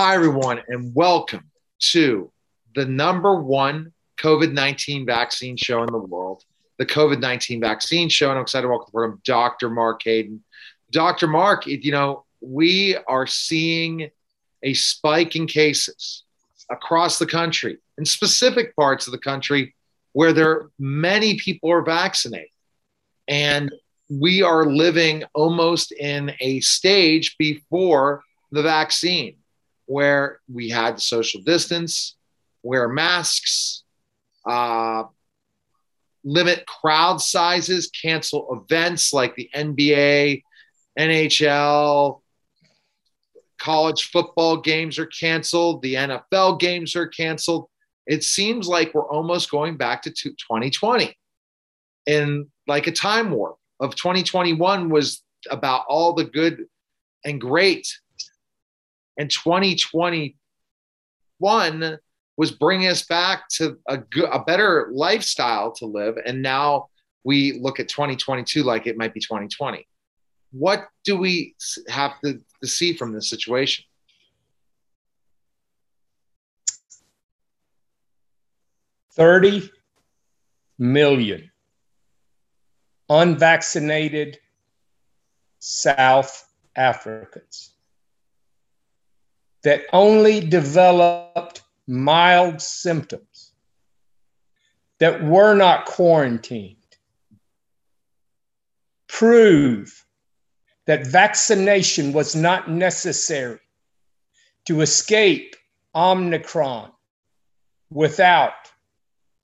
Hi, everyone, and welcome to the number one COVID 19 vaccine show in the world, the COVID 19 vaccine show. And I'm excited to welcome the program Dr. Mark Hayden. Dr. Mark, you know, we are seeing a spike in cases across the country, in specific parts of the country where there many people are vaccinated. And we are living almost in a stage before the vaccine where we had social distance, wear masks, uh, limit crowd sizes, cancel events like the NBA, NHL, college football games are canceled, the NFL games are canceled. It seems like we're almost going back to 2020 in like a time warp of 2021 was about all the good and great and 2021 was bringing us back to a, a better lifestyle to live. And now we look at 2022 like it might be 2020. What do we have to, to see from this situation? Thirty million unvaccinated South Africans that only developed mild symptoms, that were not quarantined, prove that vaccination was not necessary to escape Omicron without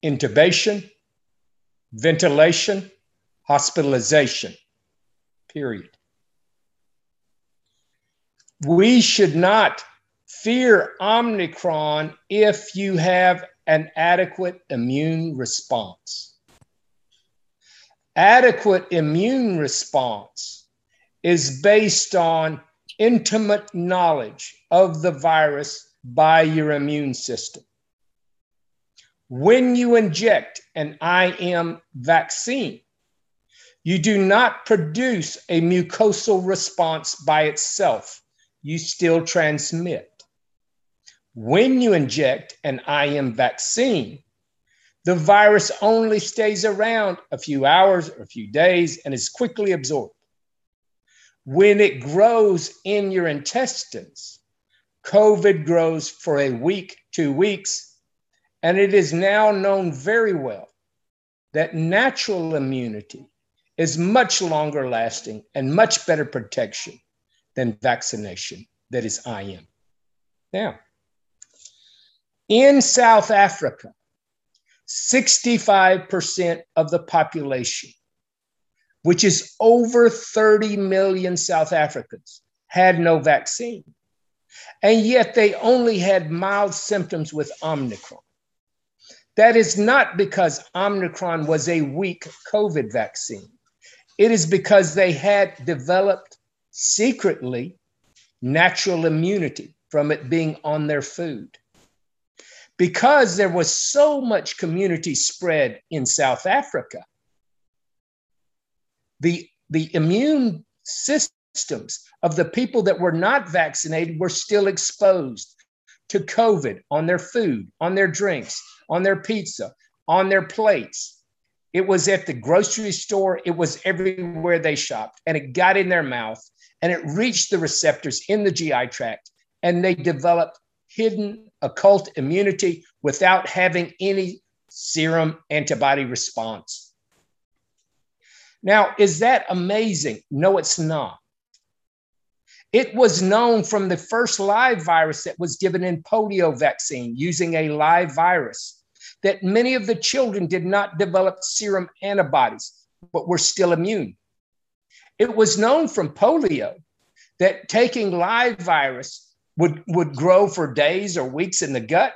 intubation, ventilation, hospitalization, period. We should not fear Omicron if you have an adequate immune response. Adequate immune response is based on intimate knowledge of the virus by your immune system. When you inject an IM vaccine, you do not produce a mucosal response by itself. You still transmit. When you inject an IM vaccine, the virus only stays around a few hours or a few days and is quickly absorbed. When it grows in your intestines, COVID grows for a week, two weeks, and it is now known very well that natural immunity is much longer lasting and much better protection than vaccination that is IM. Now, in South Africa, 65% of the population, which is over 30 million South Africans, had no vaccine. And yet they only had mild symptoms with Omicron. That is not because Omicron was a weak COVID vaccine. It is because they had developed secretly natural immunity from it being on their food because there was so much community spread in South Africa, the, the immune systems of the people that were not vaccinated were still exposed to COVID on their food, on their drinks, on their pizza, on their plates. It was at the grocery store, it was everywhere they shopped, and it got in their mouth and it reached the receptors in the GI tract, and they developed hidden occult immunity without having any serum antibody response. Now, is that amazing? No, it's not. It was known from the first live virus that was given in polio vaccine using a live virus that many of the children did not develop serum antibodies, but were still immune. It was known from polio that taking live virus would, would grow for days or weeks in the gut.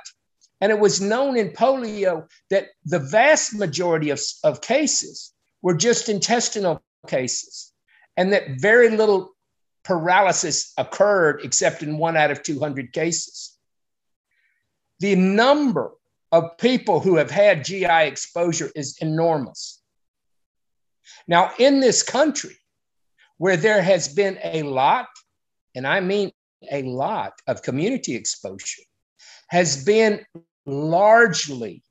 And it was known in polio that the vast majority of, of cases were just intestinal cases, and that very little paralysis occurred except in one out of 200 cases. The number of people who have had GI exposure is enormous. Now, in this country, where there has been a lot, and I mean a lot of community exposure, has been largely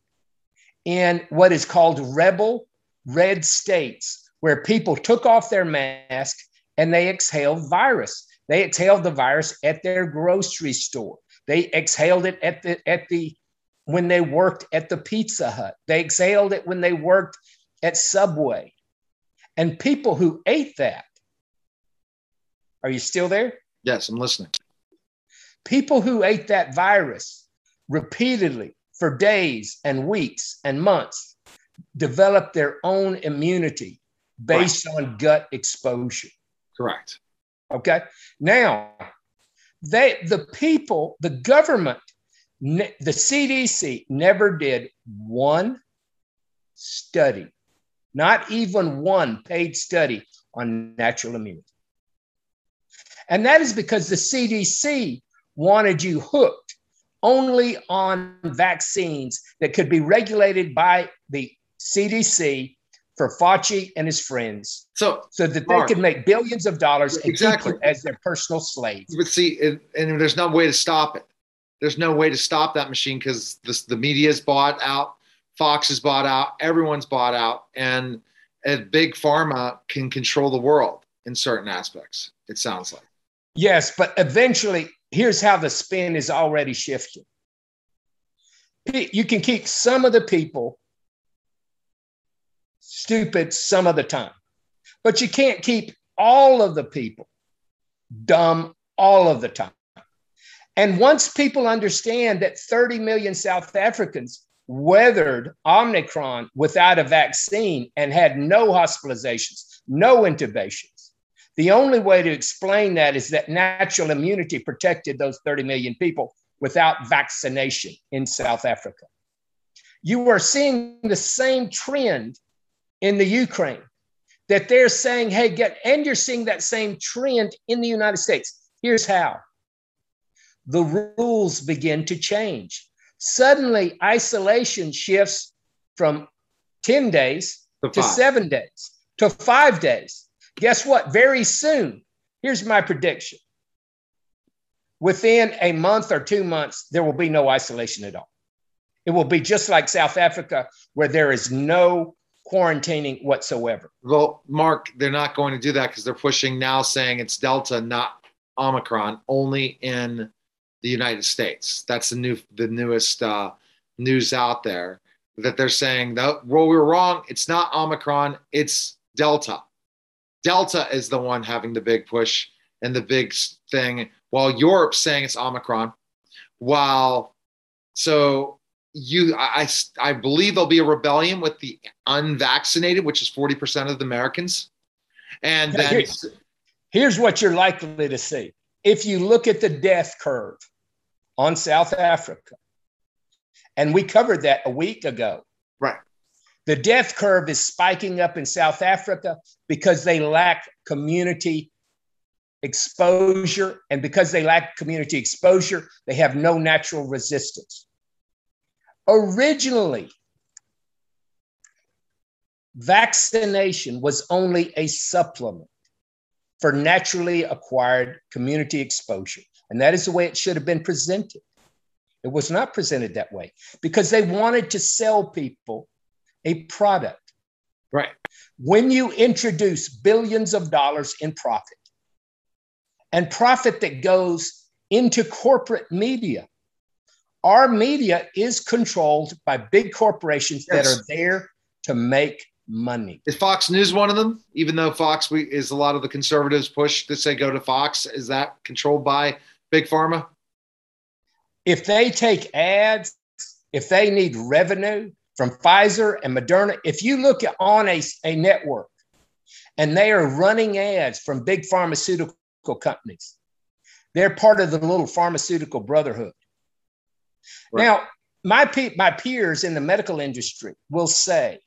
in what is called rebel red states, where people took off their mask and they exhaled virus. They exhaled the virus at their grocery store. They exhaled it at the at the when they worked at the Pizza Hut. They exhaled it when they worked at Subway. And people who ate that, are you still there? Yes, I'm listening. People who ate that virus repeatedly for days and weeks and months developed their own immunity based right. on gut exposure. Correct. Okay. Now, they the people, the government the CDC never did one study, not even one paid study on natural immunity. And that is because the CDC wanted you hooked only on vaccines that could be regulated by the CDC for Fauci and his friends, so so that Mark, they could make billions of dollars and exactly. as their personal slaves. But see, and, and there's no way to stop it there's no way to stop that machine because the, the media is bought out, Fox is bought out, everyone's bought out, and a big pharma can control the world in certain aspects. It sounds like. Yes, but eventually, here's how the spin is already shifting. You can keep some of the people stupid some of the time, but you can't keep all of the people dumb all of the time. And once people understand that 30 million South Africans weathered Omicron without a vaccine and had no hospitalizations, no intubations, the only way to explain that is that natural immunity protected those 30 million people without vaccination in South Africa. You are seeing the same trend in the Ukraine that they're saying, hey, get, and you're seeing that same trend in the United States. Here's how the rules begin to change. Suddenly, isolation shifts from 10 days to, to seven days to five days. Guess what? Very soon, here's my prediction within a month or two months, there will be no isolation at all. It will be just like South Africa, where there is no quarantining whatsoever. Well, Mark, they're not going to do that because they're pushing now saying it's Delta, not Omicron, only in the United States. That's the new the newest uh, news out there that they're saying that well we were wrong. It's not Omicron. It's Delta. Delta is the one having the big push and the big thing, while Europe's saying it's Omicron. While so you I, I believe there'll be a rebellion with the unvaccinated, which is 40% of the Americans. And then here's, here's what you're likely to see if you look at the death curve on South Africa, and we covered that a week ago. Right. The death curve is spiking up in South Africa because they lack community exposure. And because they lack community exposure, they have no natural resistance. Originally, vaccination was only a supplement for naturally acquired community exposure. And that is the way it should have been presented. It was not presented that way because they wanted to sell people a product. Right. When you introduce billions of dollars in profit and profit that goes into corporate media. Our media is controlled by big corporations yes. that are there to make money. Is Fox News one of them? Even though Fox is a lot of the conservatives push to say go to Fox, is that controlled by big pharma? If they take ads, if they need revenue from Pfizer and Moderna, if you look on a, a network and they are running ads from big pharmaceutical companies, they're part of the little pharmaceutical brotherhood. Right. Now, my, pe- my peers in the medical industry will say,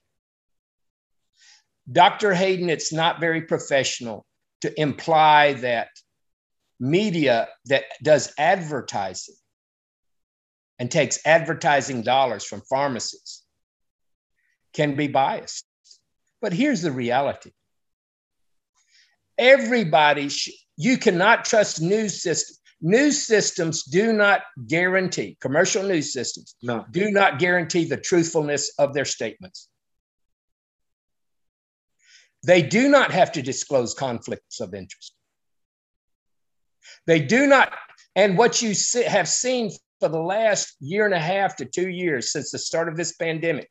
Dr. Hayden, it's not very professional to imply that media that does advertising and takes advertising dollars from pharmacies can be biased. But here's the reality everybody, sh- you cannot trust news systems. News systems do not guarantee, commercial news systems no. do not guarantee the truthfulness of their statements. They do not have to disclose conflicts of interest. They do not, and what you have seen for the last year and a half to two years since the start of this pandemic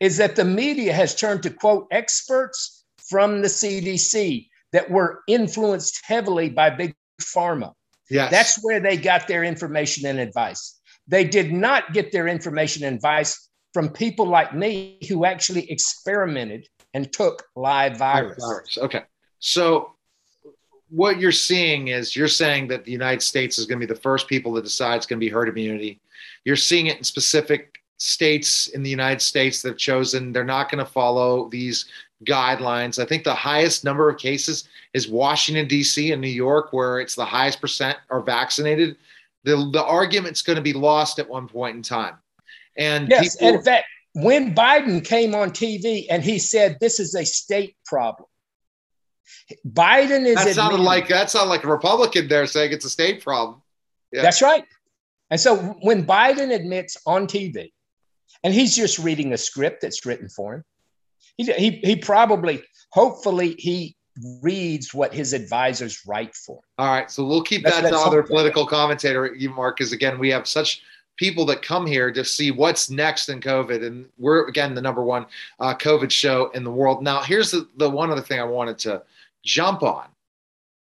is that the media has turned to quote experts from the CDC that were influenced heavily by big pharma. Yes. That's where they got their information and advice. They did not get their information and advice from people like me who actually experimented and took live virus. virus. Okay. So what you're seeing is you're saying that the United States is going to be the first people that decide it's going to be herd immunity. You're seeing it in specific states in the United States that have chosen they're not going to follow these guidelines. I think the highest number of cases is Washington D.C. and New York, where it's the highest percent are vaccinated. The the argument's going to be lost at one point in time. And yes, people, and in fact, when Biden came on TV and he said this is a state problem, Biden is. That sounded like that sounded like a Republican there saying it's a state problem. Yeah. That's right. And so when Biden admits on TV, and he's just reading a script that's written for him, he, he, he probably, hopefully, he reads what his advisors write for. All right, so we'll keep that's, that to other political commentator, you Mark, because again, we have such people that come here to see what's next in COVID, and we're again the number one uh, COVID show in the world. Now, here's the, the one other thing I wanted to jump on.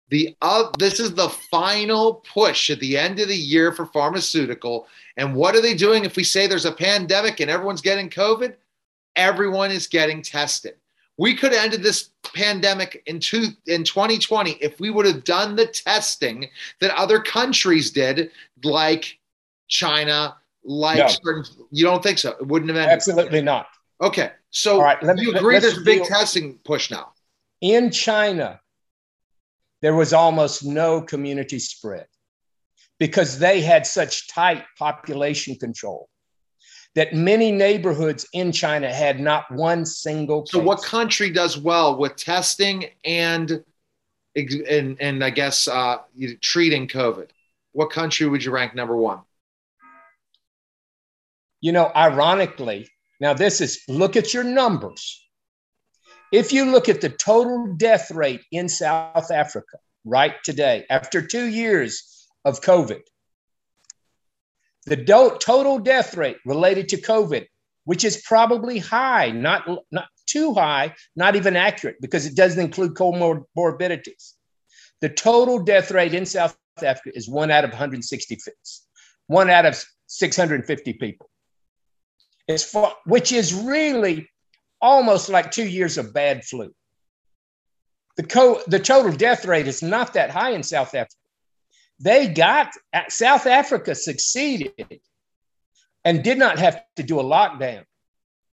The uh, this is the final push at the end of the year for pharmaceutical. And what are they doing if we say there's a pandemic and everyone's getting COVID? Everyone is getting tested. We could have ended this pandemic in, two, in 2020 if we would have done the testing that other countries did, like China, like no. certain, you don't think so? It wouldn't have ended. Absolutely not. Okay. So All right, let me, you agree there's a big deal. testing push now? In China, there was almost no community spread because they had such tight population control that many neighborhoods in China had not one single. Case. So, what country does well with testing and and, and I guess uh, treating COVID? What country would you rank number one? You know, ironically, now this is look at your numbers. If you look at the total death rate in South Africa right today, after two years of COVID, the do- total death rate related to COVID, which is probably high, not, not too high, not even accurate because it doesn't include comorbidities. The total death rate in South Africa is one out of 166, one out of 650 people. For, which is really almost like two years of bad flu. The, co- the total death rate is not that high in South Africa. They got, South Africa succeeded and did not have to do a lockdown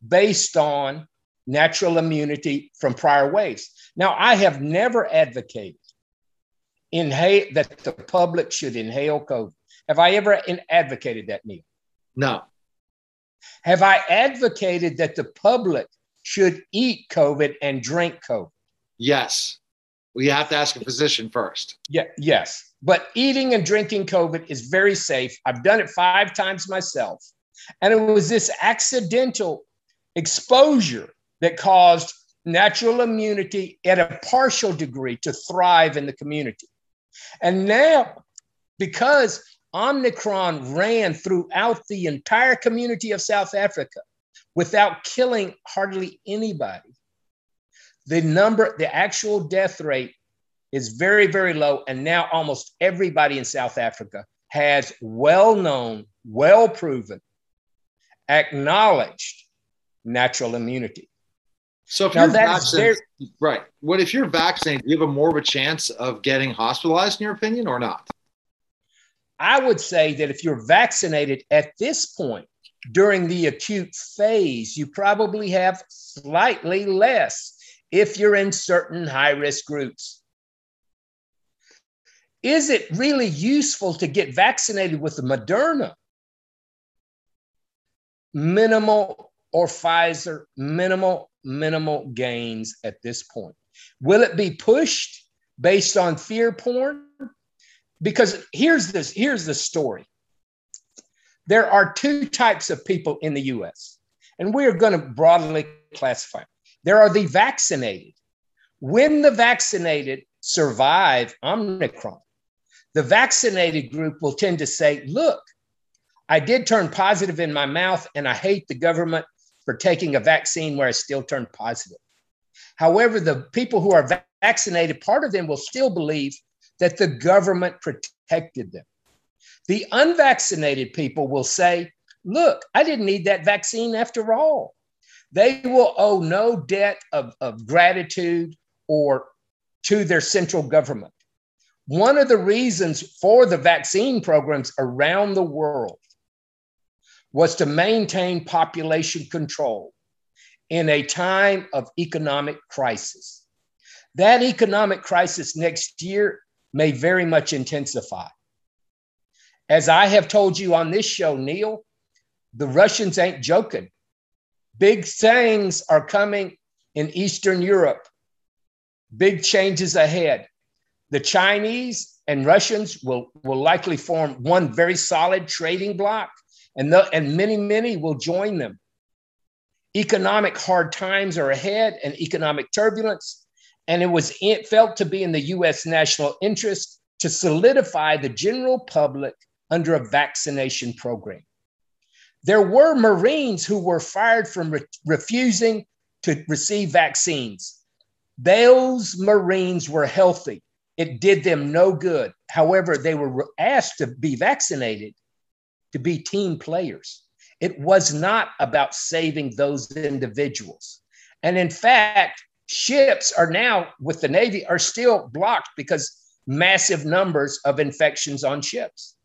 based on natural immunity from prior waves. Now, I have never advocated inhale, that the public should inhale COVID. Have I ever in, advocated that, Neil? No. Have I advocated that the public should eat COVID and drink COVID? Yes. We have to ask a physician first. Yeah, yes. But eating and drinking COVID is very safe. I've done it five times myself. And it was this accidental exposure that caused natural immunity at a partial degree to thrive in the community. And now, because Omicron ran throughout the entire community of South Africa without killing hardly anybody, the number, the actual death rate is very, very low. And now almost everybody in South Africa has well known, well proven, acknowledged natural immunity. So if now you're vaccinated, right? What if you're vaccinated? Do you have a more of a chance of getting hospitalized, in your opinion, or not? I would say that if you're vaccinated at this point during the acute phase, you probably have slightly less if you're in certain high risk groups. Is it really useful to get vaccinated with the Moderna? Minimal or Pfizer, minimal, minimal gains at this point. Will it be pushed based on fear porn? Because here's this, here's the story. There are two types of people in the US, and we're going to broadly classify. There are the vaccinated. When the vaccinated survive Omicron, the vaccinated group will tend to say, look, I did turn positive in my mouth, and I hate the government for taking a vaccine where I still turned positive. However, the people who are vaccinated, part of them will still believe that the government protected them. The unvaccinated people will say, look, I didn't need that vaccine after all. They will owe no debt of, of gratitude or to their central government. One of the reasons for the vaccine programs around the world was to maintain population control in a time of economic crisis. That economic crisis next year may very much intensify. As I have told you on this show, Neil, the Russians ain't joking. Big things are coming in Eastern Europe. Big changes ahead. The Chinese and Russians will, will likely form one very solid trading bloc, and, the, and many, many will join them. Economic hard times are ahead and economic turbulence and it was felt to be in the US national interest to solidify the general public under a vaccination program. There were Marines who were fired from re- refusing to receive vaccines. Those Marines were healthy. It did them no good. However, they were asked to be vaccinated to be team players. It was not about saving those individuals. And in fact, ships are now with the Navy are still blocked because massive numbers of infections on ships.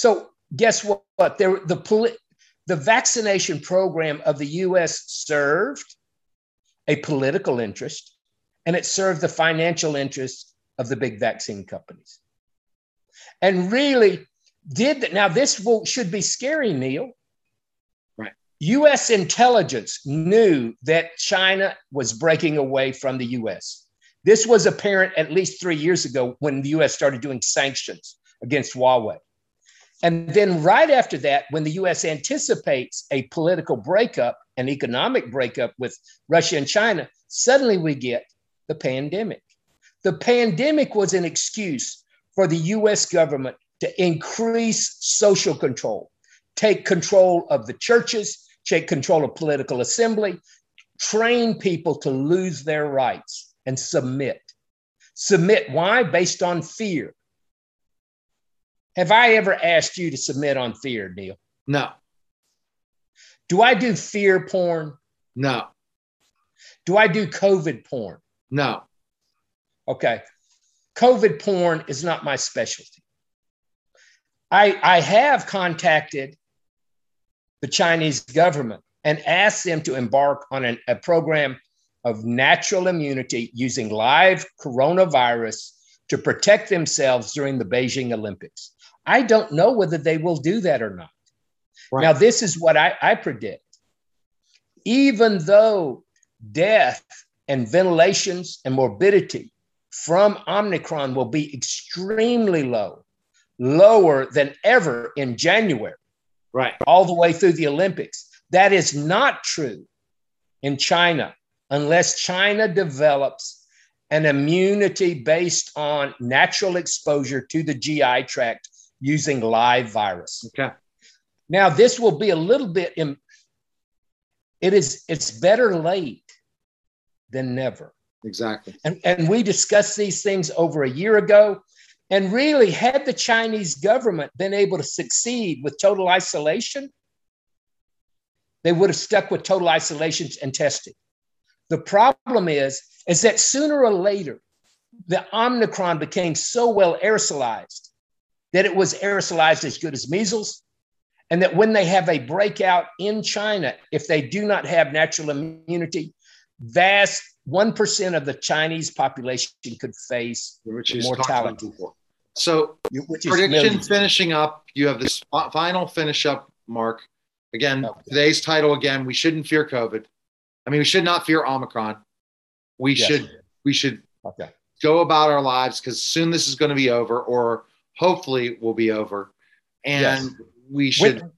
So guess what? what? There, the, the vaccination program of the US served a political interest and it served the financial interest of the big vaccine companies. And really did that. Now, this will, should be scary, Neil, Right. US intelligence knew that China was breaking away from the US. This was apparent at least three years ago when the US started doing sanctions against Huawei. And then, right after that, when the US anticipates a political breakup, an economic breakup with Russia and China, suddenly we get the pandemic. The pandemic was an excuse for the US government to increase social control, take control of the churches, take control of political assembly, train people to lose their rights and submit. Submit why? Based on fear. Have I ever asked you to submit on fear, Neil? No. Do I do fear porn? No. Do I do COVID porn? No. Okay. COVID porn is not my specialty. I, I have contacted the Chinese government and asked them to embark on an, a program of natural immunity using live coronavirus to protect themselves during the Beijing Olympics. I don't know whether they will do that or not. Right. Now, this is what I, I predict. Even though death and ventilations and morbidity from Omicron will be extremely low, lower than ever in January, right all the way through the olympics that is not true in china unless china develops an immunity based on natural exposure to the GI tract using live virus. Okay. Now, this will be a little bit, in, it is, it's better late than never. Exactly. And, and we discussed these things over a year ago. And really, had the Chinese government been able to succeed with total isolation, they would have stuck with total isolation and testing. The problem is, is that sooner or later, the Omicron became so well aerosolized that it was aerosolized as good as measles. And that when they have a breakout in China, if they do not have natural immunity, vast 1% of the Chinese population could face Which mortality. So, Which prediction finishing up. You have this final finish up, Mark. Again, Okay. today's title again. We shouldn't fear COVID. I mean, we should not fear Omicron. We Yes. should we should Okay. go about our lives because soon this is going to be over, or hopefully will be over, and Yes. we should When-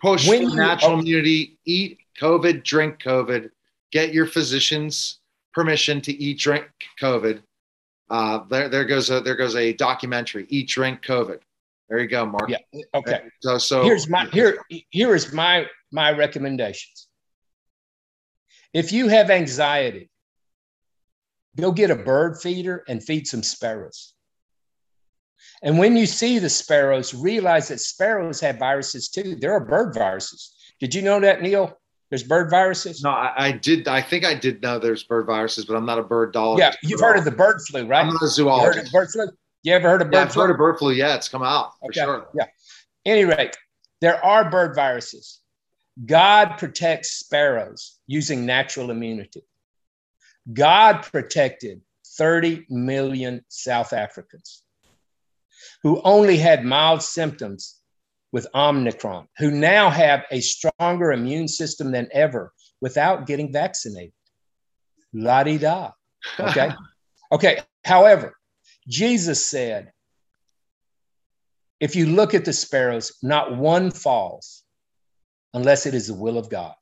push when for you- natural oh. immunity. Eat COVID, drink COVID. Get your physician's permission to eat, drink COVID. Uh, there, there goes a there goes a documentary. Eat, drink COVID. There you go, Mark. Yeah. Okay. So so here's my here here is my my recommendations if you have anxiety go get a bird feeder and feed some sparrows and when you see the sparrows realize that sparrows have viruses too there are bird viruses did you know that neil there's bird viruses No, I, I did. I think I did know there's bird viruses, but I'm not a bird doll. yeah you've heard of the bird flu right I'm not a you heard of zoologist. bird flu you ever heard of bird Yeah, I've flu heard of bird flu. Yeah, it's come out for Okay. sure. Yeah. Any rate, there are bird viruses. God protects sparrows using natural immunity. God protected 30 million South Africans who only had mild symptoms with Omicron, who now have a stronger immune system than ever without getting vaccinated. La di da. Okay. okay. However, Jesus said, if you look at the sparrows, not one falls unless it is the will of God.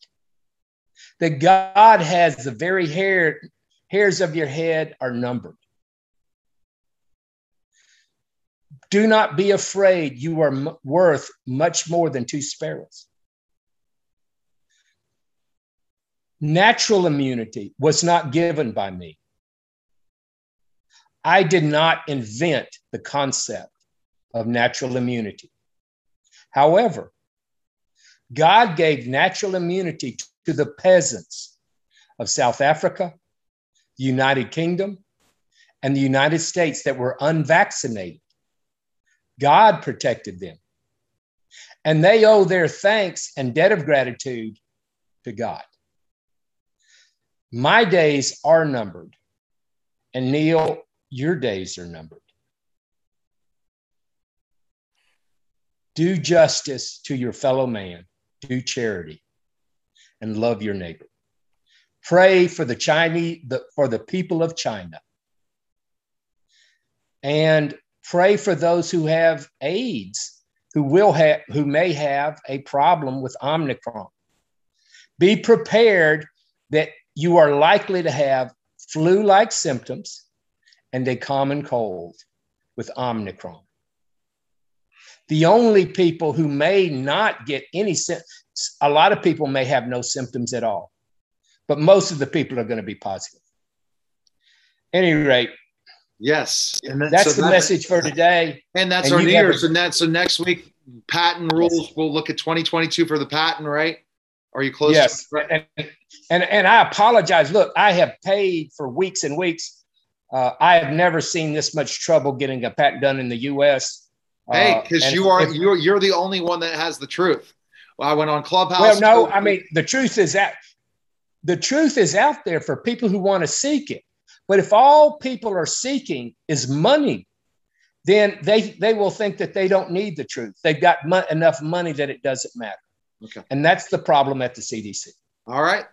That God has the very hair, hairs of your head are numbered. Do not be afraid. You are m- worth much more than two sparrows. Natural immunity was not given by me. I did not invent the concept of natural immunity. However, God gave natural immunity to the peasants of South Africa, the United Kingdom, and the United States that were unvaccinated. God protected them. And they owe their thanks and debt of gratitude to God. My days are numbered. And Neil, your days are numbered. Do justice to your fellow man, do charity, and love your neighbor. Pray for the Chinese, the, for the people of China, and pray for those who have AIDS, who will have, who may have a problem with Omicron. Be prepared that you are likely to have flu-like symptoms and a common cold with Omicron. The only people who may not get any a lot of people may have no symptoms at all, but most of the people are going to be positive. Any rate, Yes, and then- that's so the message for today. And that's And our you New Year's. And that so next week, patent rules. We'll look at 2022 for the patent, right? Are you close? yes, To, and, and and I apologize. Look, I have paid for weeks and weeks. Uh, I have never seen this much trouble getting a patent done in the U.S. hey, Uh, because and you are if- you're you're the only one that has the truth. Well, I went on Clubhouse. Well, no, I mean the truth is that the truth is out there for people who want to seek it. But if all people are seeking is money, then they they will think that they don't need the truth. They've got mo- enough money that it doesn't matter. Okay. And that's the problem at the CDC. All right.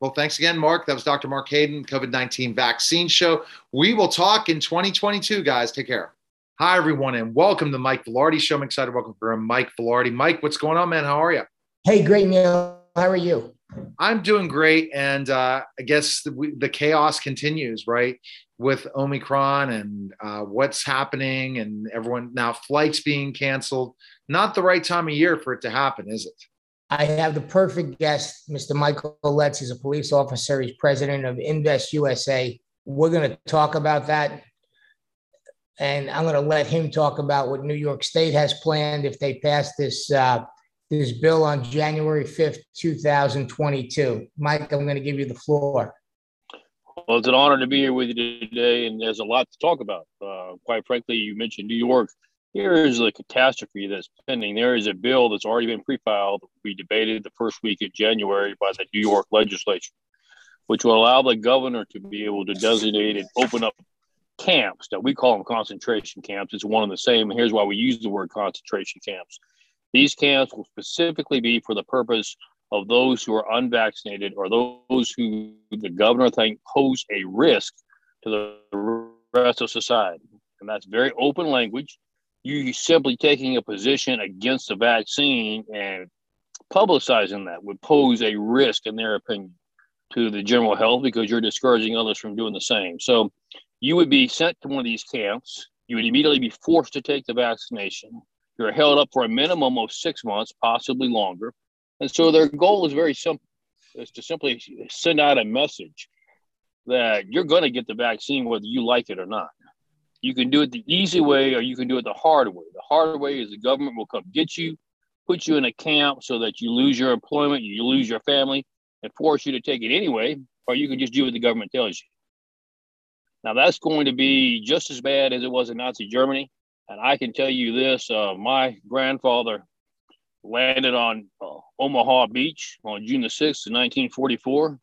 Well, thanks again, Mark. That was Dr. Mark Hayden, COVID 19 vaccine show. We will talk in 2022, guys. Take care. Hi, everyone, and welcome to Mike Vilardi Show. I'm excited to welcome for Mike Vilardi. Mike, what's going on, man? How are you? Hey, great, Neil. How are you? I'm doing great, and uh, I guess the, we, the chaos continues. Right? with Omicron and uh, what's happening, and everyone now flights being canceled. Not the right time of year for it to happen, is it? I have the perfect guest, Mr. Michael Letts. He's a police officer. He's president of Invest USA. We're going to talk about that. And I'm going to let him talk about what New York State has planned if they pass this uh, this bill on January 5th, 2022. Mike, I'm going to give you the floor. Well, it's an honor to be here with you today, and there's a lot to talk about. Uh, quite frankly, you mentioned New York. Here is a catastrophe that's pending. There is a bill that's already been pre-filed. We debated the first week of January by the New York legislature, which will allow the governor to be able to designate and open up camps that we call them concentration camps. It's one and the same. Here's why we use the word concentration camps. These camps will specifically be for the purpose of those who are unvaccinated or those who the governor think pose a risk to the rest of society. And that's very open language. You simply taking a position against the vaccine and publicizing that would pose a risk, in their opinion, to the general health because you're discouraging others from doing the same. So you would be sent to one of these camps. You would immediately be forced to take the vaccination. You're held up for a minimum of six months, possibly longer. And so their goal is very simple is to simply send out a message that you're going to get the vaccine whether you like it or not. You can do it the easy way or you can do it the hard way. The hard way is the government will come get you, put you in a camp so that you lose your employment, you lose your family, and force you to take it anyway, or you can just do what the government tells you. Now, that's going to be just as bad as it was in Nazi Germany. And I can tell you this uh, my grandfather landed on uh, Omaha Beach on June the 6th, 1944,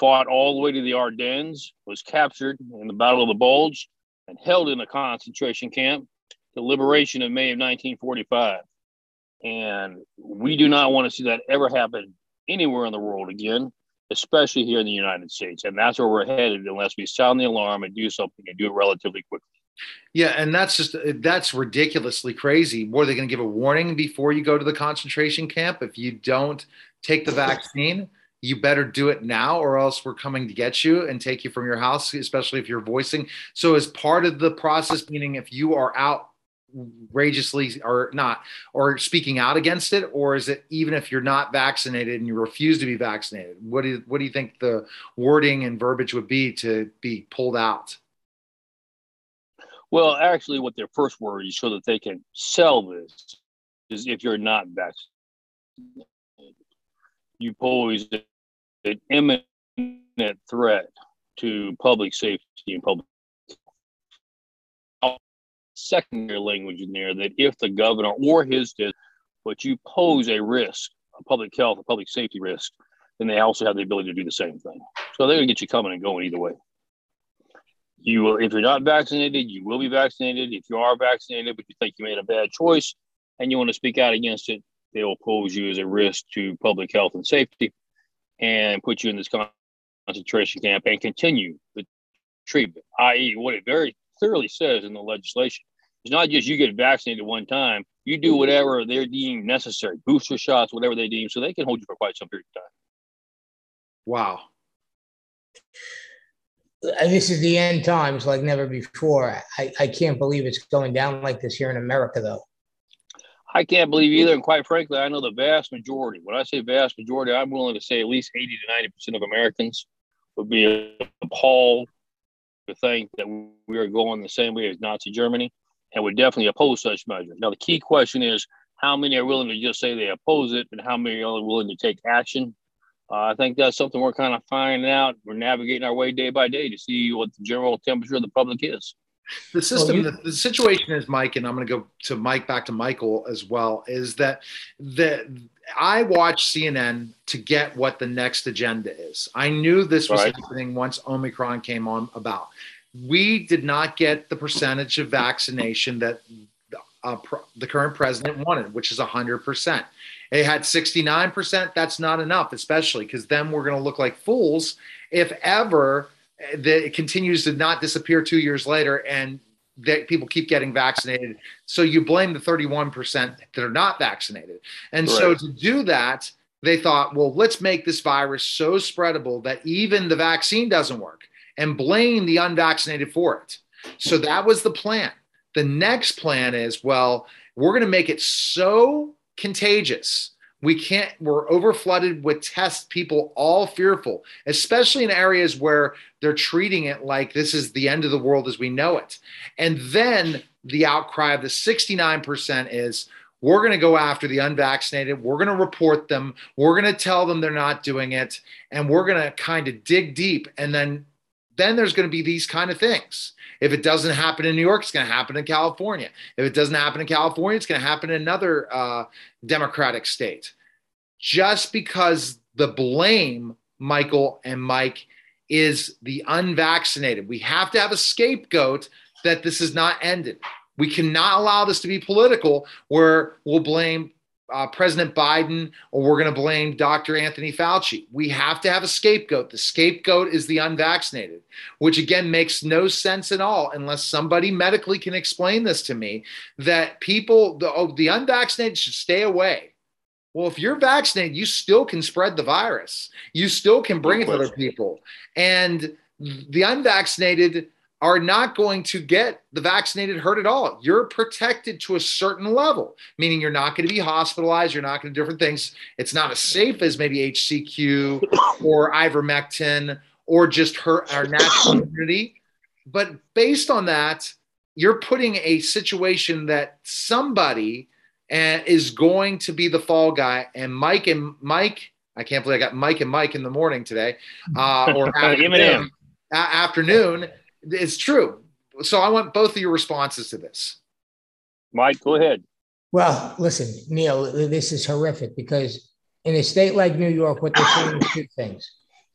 fought all the way to the Ardennes, was captured in the Battle of the Bulge, and held in a concentration camp the liberation of May of 1945. And we do not want to see that ever happen anywhere in the world again, especially here in the United States. And that's where we're headed unless we sound the alarm and do something and do it relatively quickly. Yeah, and that's just uh, that's ridiculously crazy. Were they going to give a warning before you go to the concentration camp if you don't take the vaccine? You better do it now, or else we're coming to get you and take you from your house, especially if you're voicing. So, as part of the process, meaning if you are outrageously or not, or speaking out against it, or is it even if you're not vaccinated and you refuse to be vaccinated? What do you, what do you think the wording and verbiage would be to be pulled out? Well, actually, what their first worry is so that they can sell this is if you're not vaccinated, you pose an imminent threat to public safety and public secondary language in there that if the governor or his but you pose a risk, a public health, a public safety risk, then they also have the ability to do the same thing. So they're going to get you coming and going either way you will if you're not vaccinated you will be vaccinated. If you are vaccinated but you think you made a bad choice and you want to speak out against it they will pose you as a risk to public health and safety and put you in this concentration camp and continue the treatment i.e what it very clearly says in the legislation. It's not just you get vaccinated one time. You do mm-hmm. whatever they're deemed necessary booster shots whatever they deem so they can hold you for quite some period of time. Wow Uh, this is the end times like never before. I, I can't believe it's going down like this here in America, though. I can't believe either. And quite frankly, I know the vast majority, when I say vast majority, I'm willing to say at least 80 to 90% of Americans would be appalled to think that we are going the same way as Nazi Germany and would definitely oppose such measures. Now, the key question is how many are willing to just say they oppose it and how many are willing to take action? Uh, I think that's something we're kind of finding out. We're navigating our way day by day to see what the general temperature of the public is. The system, well, you, the, the, situation is, Mike, and I'm going to go to Mike back to Michael as well. Is that that I watch CNN to get what the next agenda is. I knew this was right. happening once Omicron came on about. We did not get the percentage of vaccination that uh, the current president wanted, which is 100%. It had 69%. That's not enough, especially because then we're going to look like fools if ever that it continues to not disappear two years later and that people keep getting vaccinated. So you blame the 31% that are not vaccinated. And right. so to do that, they thought, well, let's make this virus so spreadable that even the vaccine doesn't work. and blame the unvaccinated for it. So that was the plan. The next plan is well, we're going to make it so contagious. We can't, we're over flooded with tests, people all fearful, especially in areas where they're treating it like this is the end of the world as we know it. And then the outcry of the 69% is we're going to go after the unvaccinated. We're going to report them. We're going to tell them they're not doing it. And we're going to kind of dig deep. And then, then there's going to be these kind of things. If it doesn't happen in New York, it's going to happen in California. If it doesn't happen in California, it's going to happen in another uh, Democratic state. Just because the blame, Michael and Mike, is the unvaccinated. We have to have a scapegoat that this is not ended. We cannot allow this to be political where we'll blame uh, President Biden or we're going to blame Dr. Anthony Fauci. We have to have a scapegoat. The scapegoat is the unvaccinated, which again makes no sense at all unless somebody medically can explain this to me that people, the, oh, the unvaccinated should stay away. Well, if you're vaccinated, you still can spread the virus. You still can bring it to other people. And the unvaccinated, are not going to get the vaccinated hurt at all. You're protected to a certain level, meaning you're not going to be hospitalized. You're not going to do different things. It's not as safe as maybe HCQ or ivermectin or just her, our natural immunity. But based on that, you're putting a situation that somebody uh, is going to be the fall guy. And Mike and Mike, I can't believe I got Mike and Mike in the morning today, uh, or afternoon, afternoon it's true. So I want both of your responses to this. Mike, go ahead. Well, listen, Neil, this is horrific because in a state like New York, what they're saying is two things.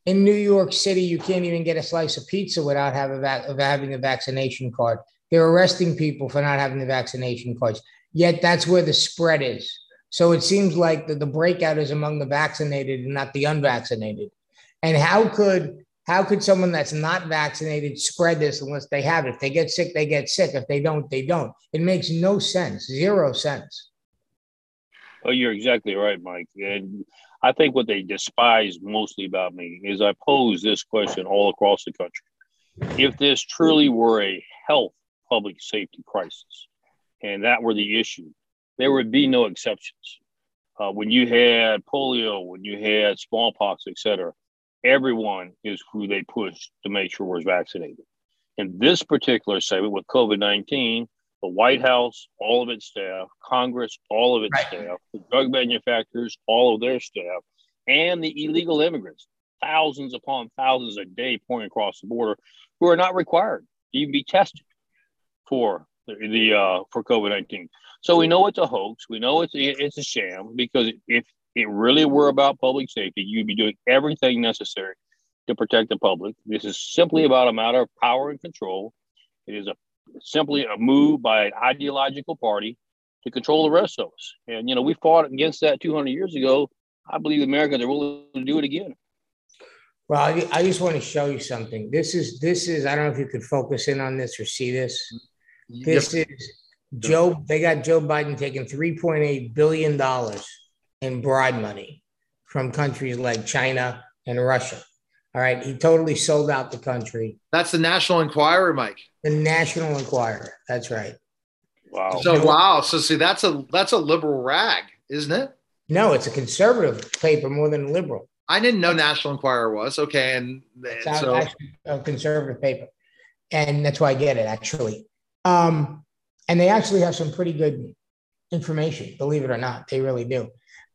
In New York City, you can't even get a slice of pizza without having, va- having a vaccination card. They're arresting people for not having the vaccination cards. Yet that's where the spread is. So it seems like the, the breakout is among the vaccinated and not the unvaccinated. And how could how could someone that's not vaccinated spread this unless they have it? If they get sick, they get sick. If they don't, they don't. It makes no sense, zero sense. Oh, you're exactly right, Mike. And I think what they despise mostly about me is I pose this question all across the country. If this truly were a health public safety crisis and that were the issue, there would be no exceptions. Uh, when you had polio, when you had smallpox, et cetera, everyone is who they push to make sure was vaccinated. In this particular segment with COVID 19, the White House, all of its staff, Congress, all of its right. staff, the drug manufacturers, all of their staff, and the illegal immigrants, thousands upon thousands a day pouring across the border, who are not required to even be tested for the, the uh, for COVID nineteen. So we know it's a hoax. We know it's it's a sham because if it really were about public safety, you'd be doing everything necessary to protect the public. This is simply about a matter of power and control. It is a simply a move by an ideological party to control the rest of us. And you know, we fought against that 200 years ago. I believe Americans are willing to do it again. Well, I, I just want to show you something. This is this is I don't know if you could focus in on this or see this. This yep. is Joe. They got Joe Biden taking 3.8 billion dollars in bribe money from countries like China and Russia. All right. He totally sold out the country. That's the National Enquirer, Mike. The National Enquirer. That's right. Wow. So wow. So see, that's a that's a liberal rag, isn't it? No, it's a conservative paper more than a liberal. I didn't know National Enquirer was okay, and it's so a conservative paper, and that's why I get it actually. Um, and they actually have some pretty good information, believe it or not, they really do.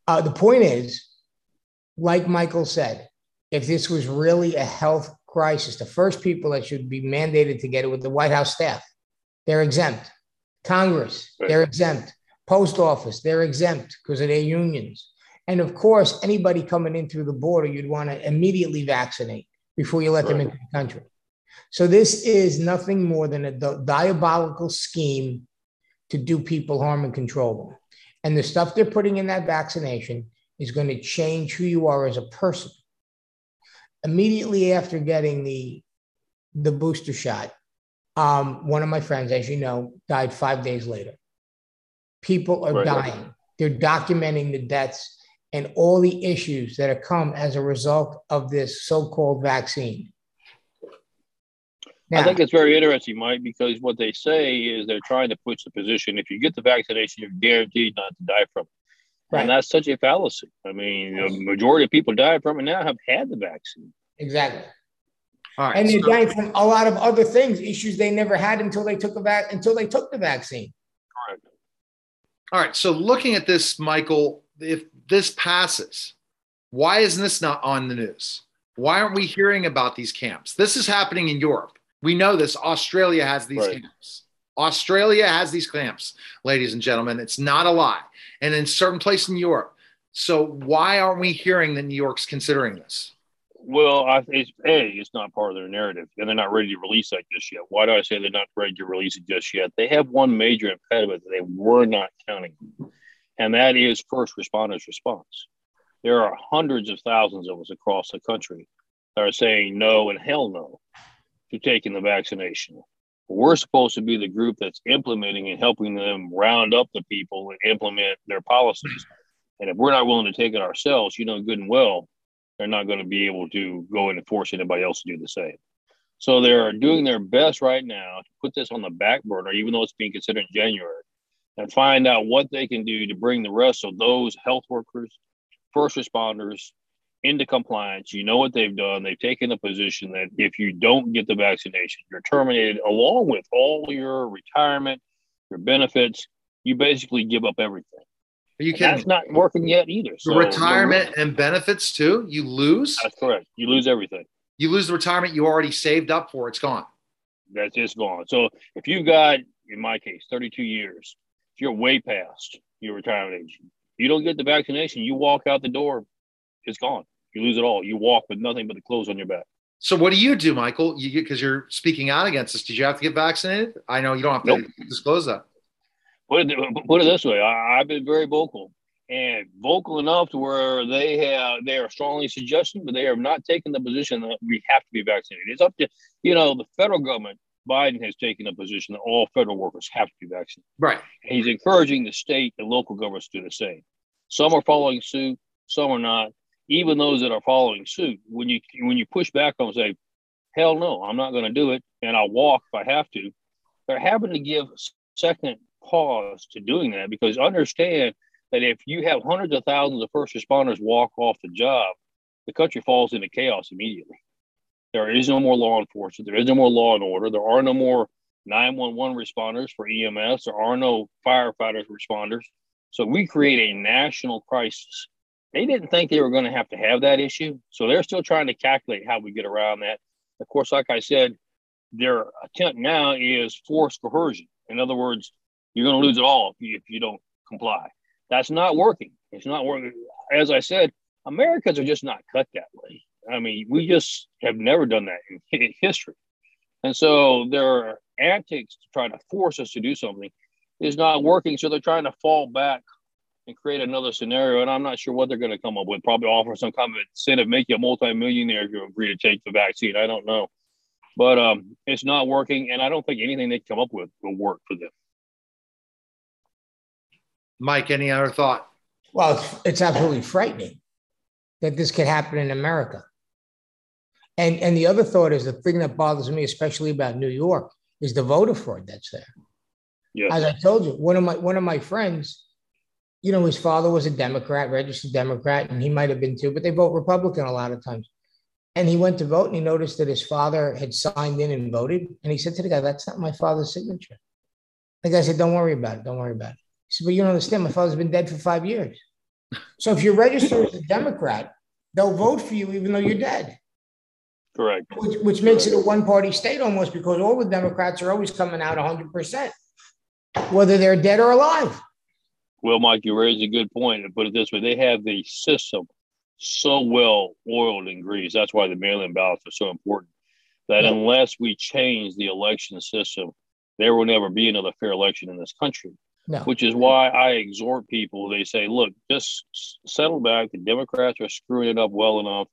Uh, the point is, like Michael said, if this was really a health crisis, the first people that should be mandated to get it with the White House staff. They're exempt. Congress, they're exempt. Post office, they're exempt because of their unions. And of course, anybody coming in through the border, you'd want to immediately vaccinate before you let right. them into the country. So this is nothing more than a diabolical scheme to do people harm and control them. And the stuff they're putting in that vaccination is going to change who you are as a person. Immediately after getting the, the booster shot, um, one of my friends, as you know, died five days later. People are right, dying. Right. They're documenting the deaths and all the issues that have come as a result of this so called vaccine. I think it's very interesting, Mike, because what they say is they're trying to push the position if you get the vaccination, you're guaranteed not to die from it. Right. And that's such a fallacy. I mean, the majority of people die from it now have had the vaccine. Exactly. All right, and they're so- dying from a lot of other things, issues they never had until they took a vac- until they took the vaccine. Correct. All right. So looking at this, Michael, if this passes, why isn't this not on the news? Why aren't we hearing about these camps? This is happening in Europe. We know this. Australia has these right. camps. Australia has these camps, ladies and gentlemen. It's not a lie. And in certain places in Europe. So why aren't we hearing that New York's considering this? Well, I, it's, A, it's not part of their narrative, and they're not ready to release that just yet. Why do I say they're not ready to release it just yet? They have one major impediment that they were not counting, and that is first responders' response. There are hundreds of thousands of us across the country that are saying no and hell no to taking the vaccination. We're hmm. supposed to be the group that's implementing and helping them round up the people and implement their policies. And if we're not willing to take it ourselves, you know good and well, they're not going to be able to go in and force anybody else to do the same. So they're doing their best right now to put this on the back burner, even though it's being considered in January, and find out what they can do to bring the rest of those health workers, first responders, into compliance. You know what they've done. They've taken a position that if you don't get the vaccination, you're terminated along with all your retirement, your benefits. You basically give up everything. Are you kidding? That's not working yet either. So retirement and benefits too. You lose. That's correct. You lose everything. You lose the retirement you already saved up for. It's gone. That's just gone. So if you've got, in my case, 32 years, you're way past your retirement age, you don't get the vaccination, you walk out the door it's gone. You lose it all. You walk with nothing but the clothes on your back. So what do you do, Michael? You because you're speaking out against this. Did you have to get vaccinated? I know you don't have to nope. disclose that. Put it, put it this way: I, have been very vocal and vocal enough to where they have they are strongly suggesting, but they have not taken the position that we have to be vaccinated. It's up to you know the federal government. Biden has taken a position that all federal workers have to be vaccinated. Right. he's encouraging the state and local governments to do the same. Some are following suit, some are not even those that are following suit, when you when you push back on say, hell no, I'm not going to do it, and I'll walk if I have to, they're having to give second pause to doing that because understand that if you have hundreds of thousands of first responders walk off the job, the country falls into chaos immediately. There is no more law enforcement. There is no more law and order. There are no more 911 responders for EMS. There are no firefighters responders. So we create a national crisis they didn't think they were going to have to have that issue. So they're still trying to calculate how we get around that. Of course, like I said, their attempt now is forced coercion. In other words, you're going to lose it all if you, if you don't comply. That's not working. It's not working. As I said, Americans are just not cut that way. I mean, we just have never done that in history. And so their antics to try to force us to do something is not working. So they're trying to fall back and create another scenario. And I'm not sure what they're going to come up with. Probably offer some kind of incentive, make you a multimillionaire if you agree to take the vaccine. I don't know. But um, it's not working. And I don't think anything they come up with will work for them. Mike, any other thought? Well, it's, it's absolutely frightening that this could happen in America. And, and the other thought is the thing that bothers me, especially about New York, is the voter fraud that's there. Yes. As I told you, one of my one of my friends you know, his father was a Democrat, registered Democrat, and he might have been too, but they vote Republican a lot of times. And he went to vote and he noticed that his father had signed in and voted. And he said to the guy, That's not my father's signature. The guy said, Don't worry about it. Don't worry about it. He said, But you don't understand. My father's been dead for five years. So if you're registered as a Democrat, they'll vote for you even though you're dead. Correct. Which, which makes it a one party state almost because all the Democrats are always coming out 100%, whether they're dead or alive. Well, Mike, you raise a good point. And put it this way: they have the system so well oiled and greased. That's why the mail-in ballots are so important. That yeah. unless we change the election system, there will never be another fair election in this country. No. Which is why I exhort people. They say, "Look, just settle back. The Democrats are screwing it up well enough.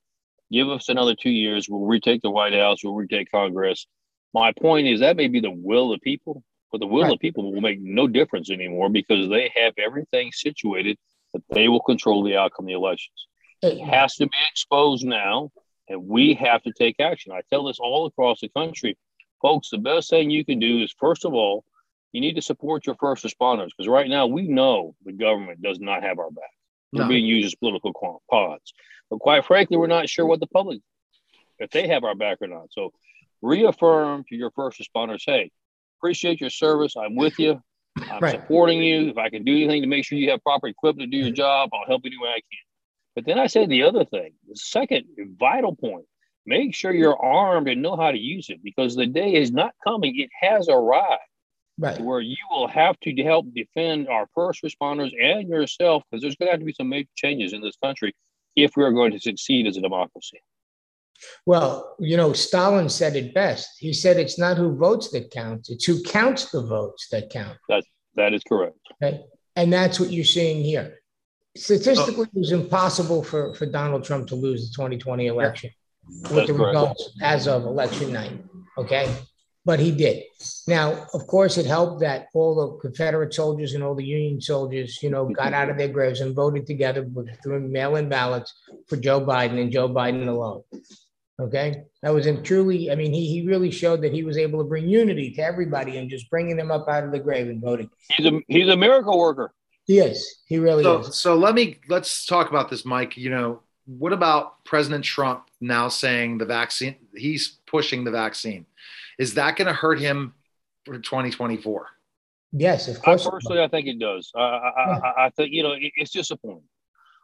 Give us another two years. We'll retake the White House. We'll retake Congress." My point is that may be the will of the people, but the will right. of people will make no difference anymore because they have everything situated that they will control the outcome of the elections. It has to be exposed now, and we have to take action. I tell this all across the country. folks, the best thing you can do is first of all, you need to support your first responders because right now we know the government does not have our back. We're no. being used as political pods. But quite frankly, we're not sure what the public, if they have our back or not. So reaffirm to your first responders, hey, appreciate your service. I'm with you. I'm right. supporting you. If I can do anything to make sure you have proper equipment to do your job, I'll help you any way I can. But then I say the other thing, the second vital point, make sure you're armed and know how to use it because the day is not coming. It has arrived. Right. Where you will have to help defend our first responders and yourself because there's going to have to be some major changes in this country if we are going to succeed as a democracy. Well, you know, Stalin said it best. He said it's not who votes that counts, it's who counts the votes that count. That, that is correct. Okay? And that's what you're seeing here. Statistically, oh. it was impossible for, for Donald Trump to lose the 2020 election with that's the correct. results as of election night. Okay but he did. Now, of course, it helped that all the Confederate soldiers and all the Union soldiers, you know, got out of their graves and voted together with through mail-in ballots for Joe Biden and Joe Biden alone. Okay, that was him truly. I mean, he he really showed that he was able to bring unity to everybody and just bringing them up out of the grave and voting. He's a he's a miracle worker. He is. He really so, is. So let me let's talk about this, Mike. You know, what about President Trump now saying the vaccine? He's pushing the vaccine. Is that going to hurt him for 2024? Yes, of course. I personally, I think it does. I, I, I think you know it, it's disappointing.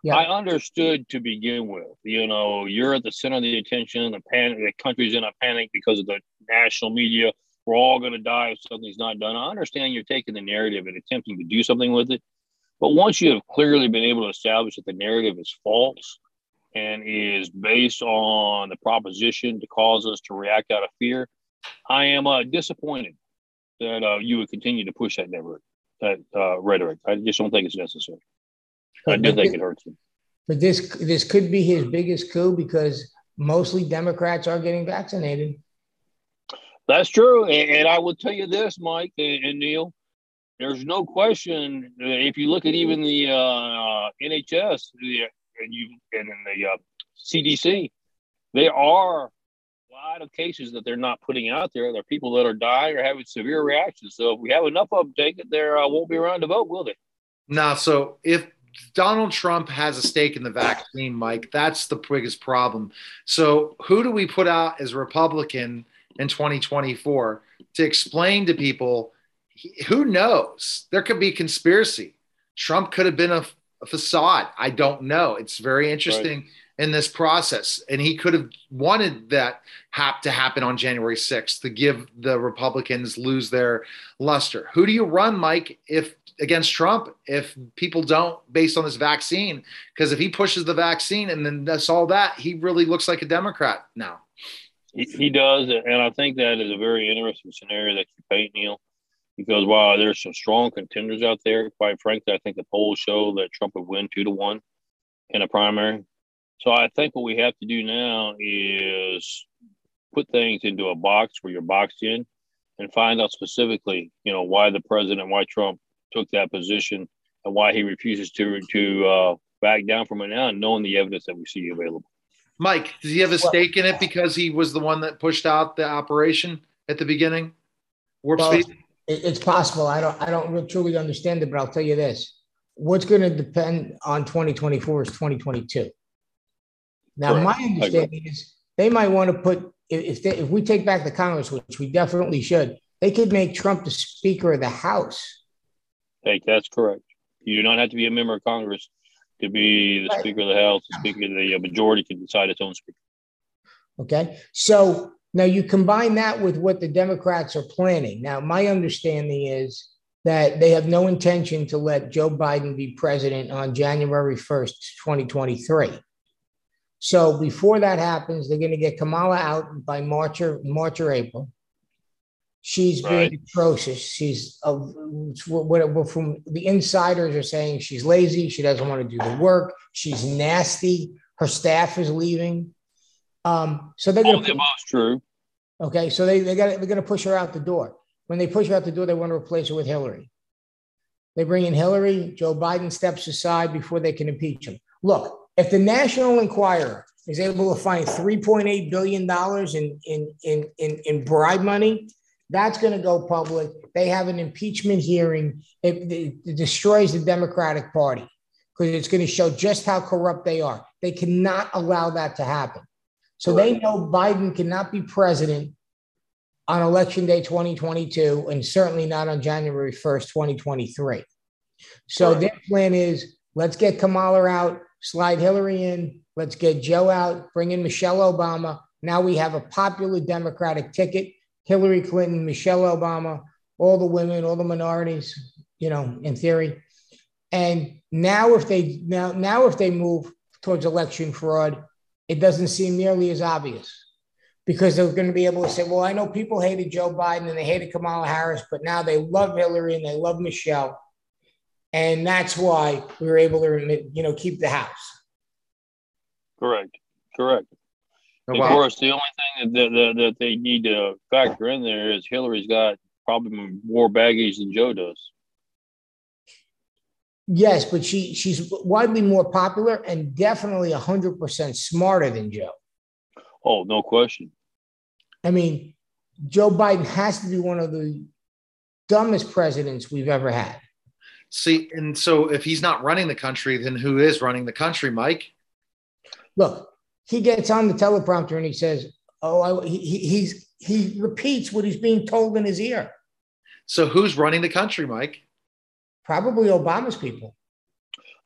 Yeah. I understood to begin with. You know, you're at the center of the attention. The panic, the country's in a panic because of the national media. We're all going to die if something's not done. I understand you're taking the narrative and attempting to do something with it, but once you have clearly been able to establish that the narrative is false and is based on the proposition to cause us to react out of fear, I am uh, disappointed that uh, you would continue to push that rhetoric. That uh, rhetoric. I just don't think it's necessary. I do think it hurts him. But this this could be his biggest coup because mostly Democrats are getting vaccinated. That's true, and, and I will tell you this, Mike and, and, Neil. There's no question. If you look at even the uh, NHS the, and you and the uh, CDC, there are a lot of cases that they're not putting out there. There are people that are dying or having severe reactions. So if we have enough of them take it, there uh, won't be around to vote, will they? No. So if Donald Trump has a stake in the vaccine, Mike, that's the biggest problem. So who do we put out as Republican in 2024 to explain to people? Who knows? There could be conspiracy. Trump could have been a, a facade. I don't know. It's very interesting. Right in this process. And he could have wanted that hap to happen on January 6th to give the Republicans lose their luster. Who do you run, Mike, if against Trump if people don't based on this vaccine? Because if he pushes the vaccine and then that's all that, he really looks like a Democrat now. He, he does, and I think that is a very interesting scenario that you paint, Neil. Because while there's some strong contenders out there, quite frankly, I think the polls show that Trump would win two to one in a primary. So I think what we have to do now is put things into a box where you're boxed in and find out specifically, you know, why the president, why Trump took that position and why he refuses to to uh, back down from it now, knowing the evidence that we see available. Mike, does he have a stake in it because he was the one that pushed out the operation at the beginning? Warp well, speed. It's possible. I don't. I don't really truly understand it, but I'll tell you this: what's going to depend on 2024 is 2022. Now, Correct. my understanding is they might want to put if they, if we take back the Congress, which we definitely should, they could make Trump the Speaker of the House. Hey, that's correct. You do not have to be a member of Congress to be the. Speaker of the House. The Speaker of the uh, majority can decide its own Speaker. Okay, so now you combine that with what the Democrats are planning. Now, my understanding is that they have no intention to let Joe Biden be president on January 1st, 2023. So before that happens, they're going to get Kamala out by March or March or April. She's right. being atrocious. She's what, from the insiders are saying she's lazy. She doesn't want to do the work. She's nasty. Her staff is leaving. Um, so they're going to. Most true. Okay, so they they got they're going to push her out the door. When they push her out the door, they want to replace her with Hillary. They bring in Hillary. Joe Biden steps aside before they can impeach him. Look, if the National Enquirer is able to find $3.8 billion in, in, in, in, in bribe money, that's going to go public. They have an impeachment hearing. It, it, it destroys the Democratic Party because it's going to show just how corrupt they are. They cannot allow that to happen. So they know Biden cannot be president on election day 2022 and certainly not on January 1st, 2023. So their plan is let's get Kamala out, slide Hillary in, let's get Joe out, bring in Michelle Obama. Now we have a popular Democratic ticket Hillary Clinton, Michelle Obama, all the women, all the minorities, you know, in theory. And now if they now now if they move towards election fraud, it doesn't seem nearly as obvious because they're going to be able to say, well, I know people hated Joe Biden and they hated Kamala Harris, but now they love Hillary and they love Michelle. And that's why we were able to, you know, keep the House. Correct. Correct. Oh, wow. Of course, the only thing that, that, that they need to factor in there is Hillary's got probably more baggage than Joe does. Yes, but she she's widely more popular and definitely hundred percent smarter than Joe. Oh, no question. I mean, Joe Biden has to be one of the dumbest presidents we've ever had. See, and so if he's not running the country, then who is running the country, Mike? Look, he gets on the teleprompter and he says, "Oh, I, he, he's he repeats what he's being told in his ear." So who's running the country, Mike? Probably Obama's people.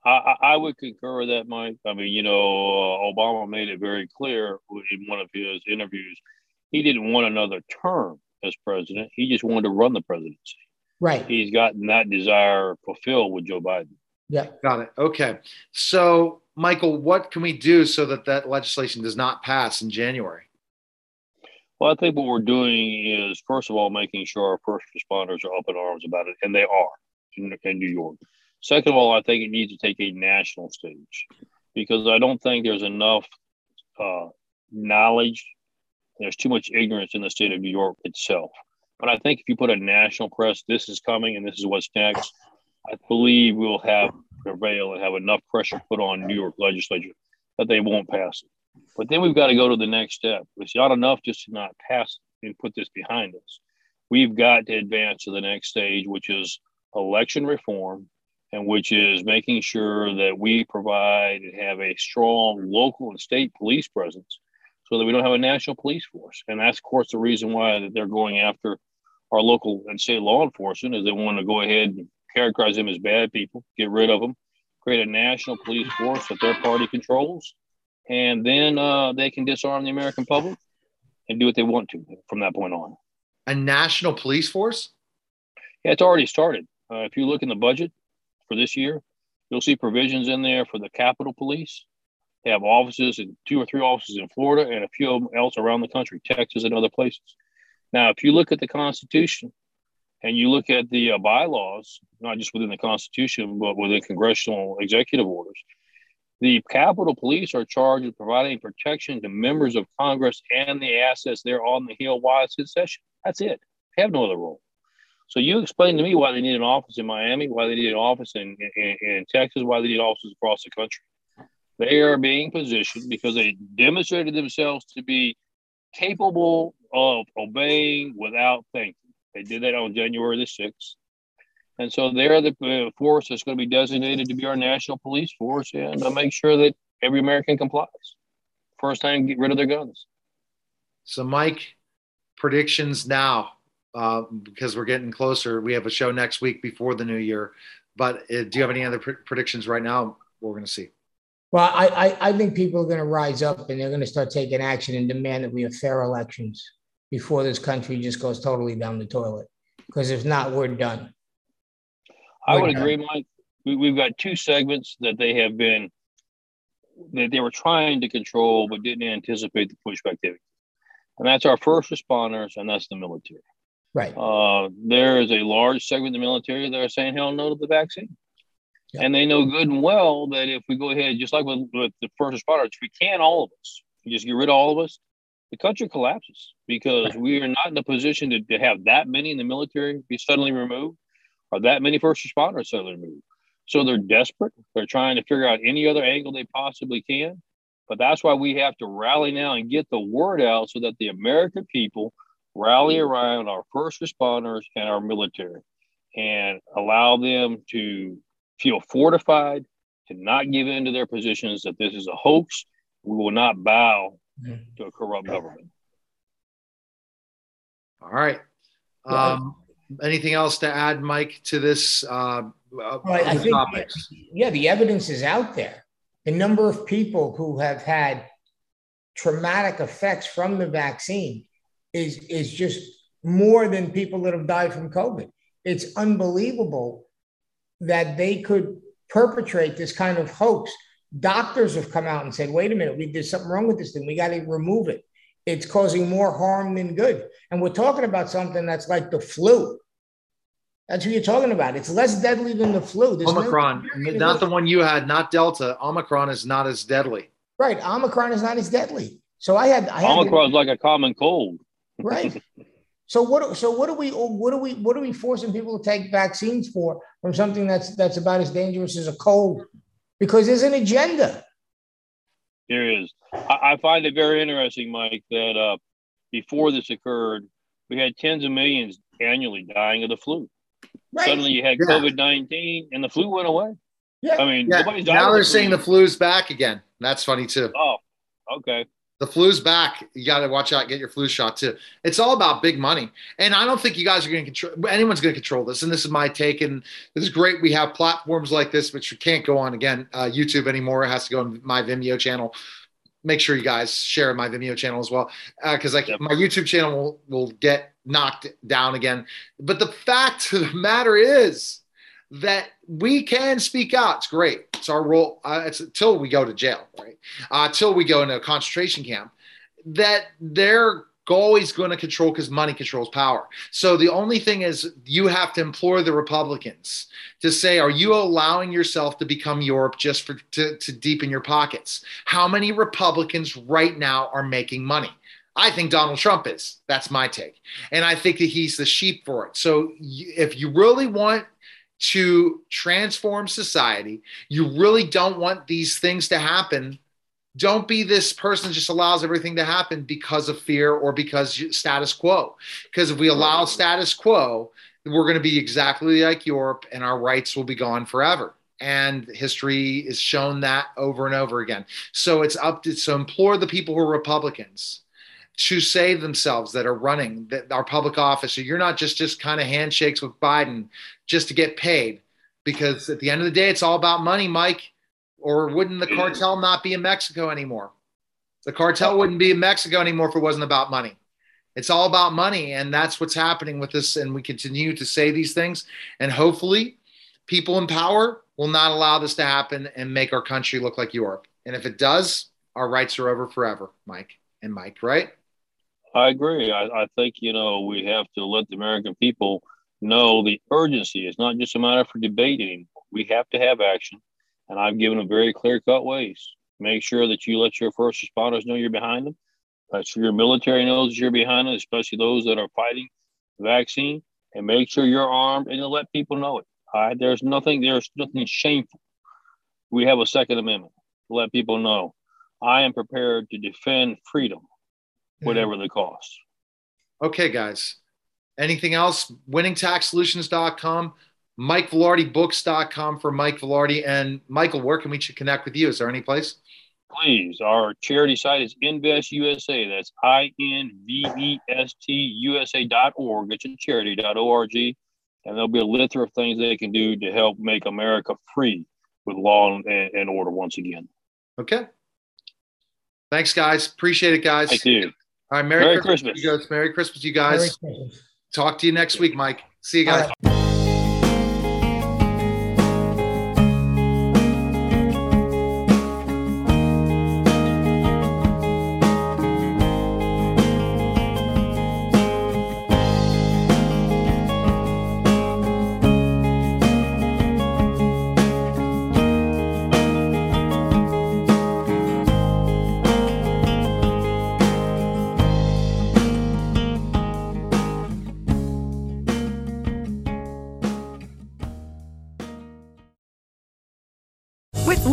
I, I would concur with that, Mike. I mean, you know, uh, Obama made it very clear in one of his interviews he didn't want another term as president. He just wanted to run the presidency. Right. He's gotten that desire fulfilled with Joe Biden. Yeah. Got it. Okay. So, Michael, what can we do so that that legislation does not pass in January? Well, I think what we're doing is, first of all, making sure our first responders are up in arms about it, and they are in, in New York. Second of all, I think it needs to take a national stage because I don't think there's enough uh, knowledge. There's too much ignorance in the state of New York itself. But I think if you put a national press, this is coming and this is what's next, I believe we'll have prevail and have enough pressure put on New York legislature that they won't pass it. But then we've got to go to the next step. It's not enough just to not pass and put this behind us. We've got to advance to the next stage, which is election reform and which is making sure that we provide and have a strong local and state police presence so that we don't have a national police force. And that's, of course, the reason why that they're going after our local and state law enforcement is they want to go ahead and characterize them as bad people, get rid of them, create a national police force that their party controls, and then uh, they can disarm the American public and do what they want to from that point on. A national police force? Yeah, it's already started. Uh, if you look in the budget, for this year. You'll see provisions in there for the Capitol Police. They have offices in two or three offices in Florida and a few of them else around the country, Texas and other places. Now, if you look at the Constitution and you look at the uh, bylaws, not just within the Constitution, but within congressional executive orders, the Capitol Police are charged with providing protection to members of Congress and the assets there on the Hill while it's in session. That's it. They have no other role. So you explain to me why they need an office in Miami, why they need an office in, in, in Texas, why they need offices across the country. They are being positioned because they demonstrated themselves to be capable of obeying without thinking. They did that on January the 6th. And so they're the uh, force that's going to be designated to be our national police force and to make sure that every American complies. First time, get rid of their guns. So, Mike, predictions now uh, because we're getting closer. We have a show next week before the new year. But uh, do you have any other pr- predictions right now? We're going to see. Well, I, I, I think people are going to rise up and they're going to start taking action and demand that we have fair elections before this country just goes totally down the toilet. Because if not, we're done. I would agree, Mike. We, we've got two segments that they have been that they were trying to control but didn't anticipate the pushback they and that's our first responders and that's the military. Right. Uh, there is a large segment of the military that are saying hell no to the vaccine. And they know good and well that if we go ahead, just like with, with the first responders, we can, all of us, just get rid of all of us, the country collapses because we are not in a position to, to have that many in the military be suddenly removed or that many first responders suddenly removed. So they're desperate. They're trying to figure out any other angle they possibly can. But that's why we have to rally now and get the word out so that the American people rally around our first responders and our military and allow them to feel fortified, to not give in to their positions that this is a hoax. We will not bow to a corrupt government. All right. Um, anything else to add, Mike, to this? Uh, well, I think, topics? yeah, the evidence is out there. The number of people who have had traumatic effects from the vaccine is, is just more than people that have died from COVID. It's unbelievable that they could perpetrate this kind of hoax. Doctors have come out and said, wait a minute, we there's something wrong with this thing. We got to remove it. It's causing more harm than good. And we're talking about something that's like the flu. That's what you're talking about. It's less deadly than the flu. There's Omicron, no not the one you had, not Delta. Omicron is not as deadly. Right. Omicron is not as deadly. So I had, I had Omicron is like a common cold. Right. So what? So what are we? What are we? What are we forcing people to take vaccines for from something that's that's about as dangerous as a cold? Because there's an agenda. There is. I, I find it very interesting, Mike, that uh, before this occurred, we had tens of millions annually dying of the flu. Right. Suddenly, you had yeah. COVID nineteen, and the flu went away. Yeah. I mean, yeah. now they're the saying the flu's back again. That's funny too. Oh, okay. The flu's back. You got to watch out. Get your flu shot too. It's all about big money, and I don't think you guys are going to control. Anyone's going to control this. And this is my take. And this is great. We have platforms like this, which you can't go on again uh, YouTube anymore. It has to go on my Vimeo channel. Make sure you guys share my Vimeo channel as well, because uh, like yep. my YouTube channel will, will get knocked down again. But the fact of the matter is that we can speak out. It's great. It's our role. Uh, it's until we go to jail, right? Uh, until we go into a concentration camp, that they're always going to control because money controls power. So the only thing is you have to implore the Republicans to say, are you allowing yourself to become Europe just for to, to deepen your pockets? How many Republicans right now are making money? I think Donald Trump is. That's my take. And I think that he's the sheep for it. So if you really want to transform society. You really don't want these things to happen. Don't be this person just allows everything to happen because of fear or because status quo. Because if we allow status quo, we're going to be exactly like Europe and our rights will be gone forever. And history is shown that over and over again. So it's up to so implore the people who are Republicans to save themselves that are running that our public office. So you're not just just kind of handshakes with Biden just to get paid, because at the end of the day, it's all about money, Mike. Or wouldn't the cartel not be in Mexico anymore? The cartel wouldn't be in Mexico anymore if it wasn't about money. It's all about money, and that's what's happening with this. And we continue to say these things, and hopefully, people in power will not allow this to happen and make our country look like Europe. And if it does, our rights are over forever, Mike and Mike, right? I agree. I, I think, you know, we have to let the American people know the urgency. It's not just a matter for debate anymore. We have to have action. And I've given them very clear cut ways. Make sure that you let your first responders know you're behind them. Sure your military knows you're behind them, especially those that are fighting the vaccine. And make sure you're armed and let people know it. All right. There's nothing, there's nothing shameful. We have a Second Amendment to let people know I am prepared to defend freedom whatever the cost. Okay, guys. Anything else? WinningTaxSolutions.com, MikeVilardiBooks.com for Mike Vilardi. And Michael, where can we connect with you? Is there any place? Please. Our charity site is Invest USA. That's I N V E S T USA.org. It's a charity.org. And there'll be a litany of things they can do to help make America free with law and, and order once again. Okay. Thanks, guys. Appreciate it, guys. Thank you. All right, Merry, Merry Christmas. Christmas. Merry Christmas, you guys. Christmas. Talk to you next week, Mike. See you guys.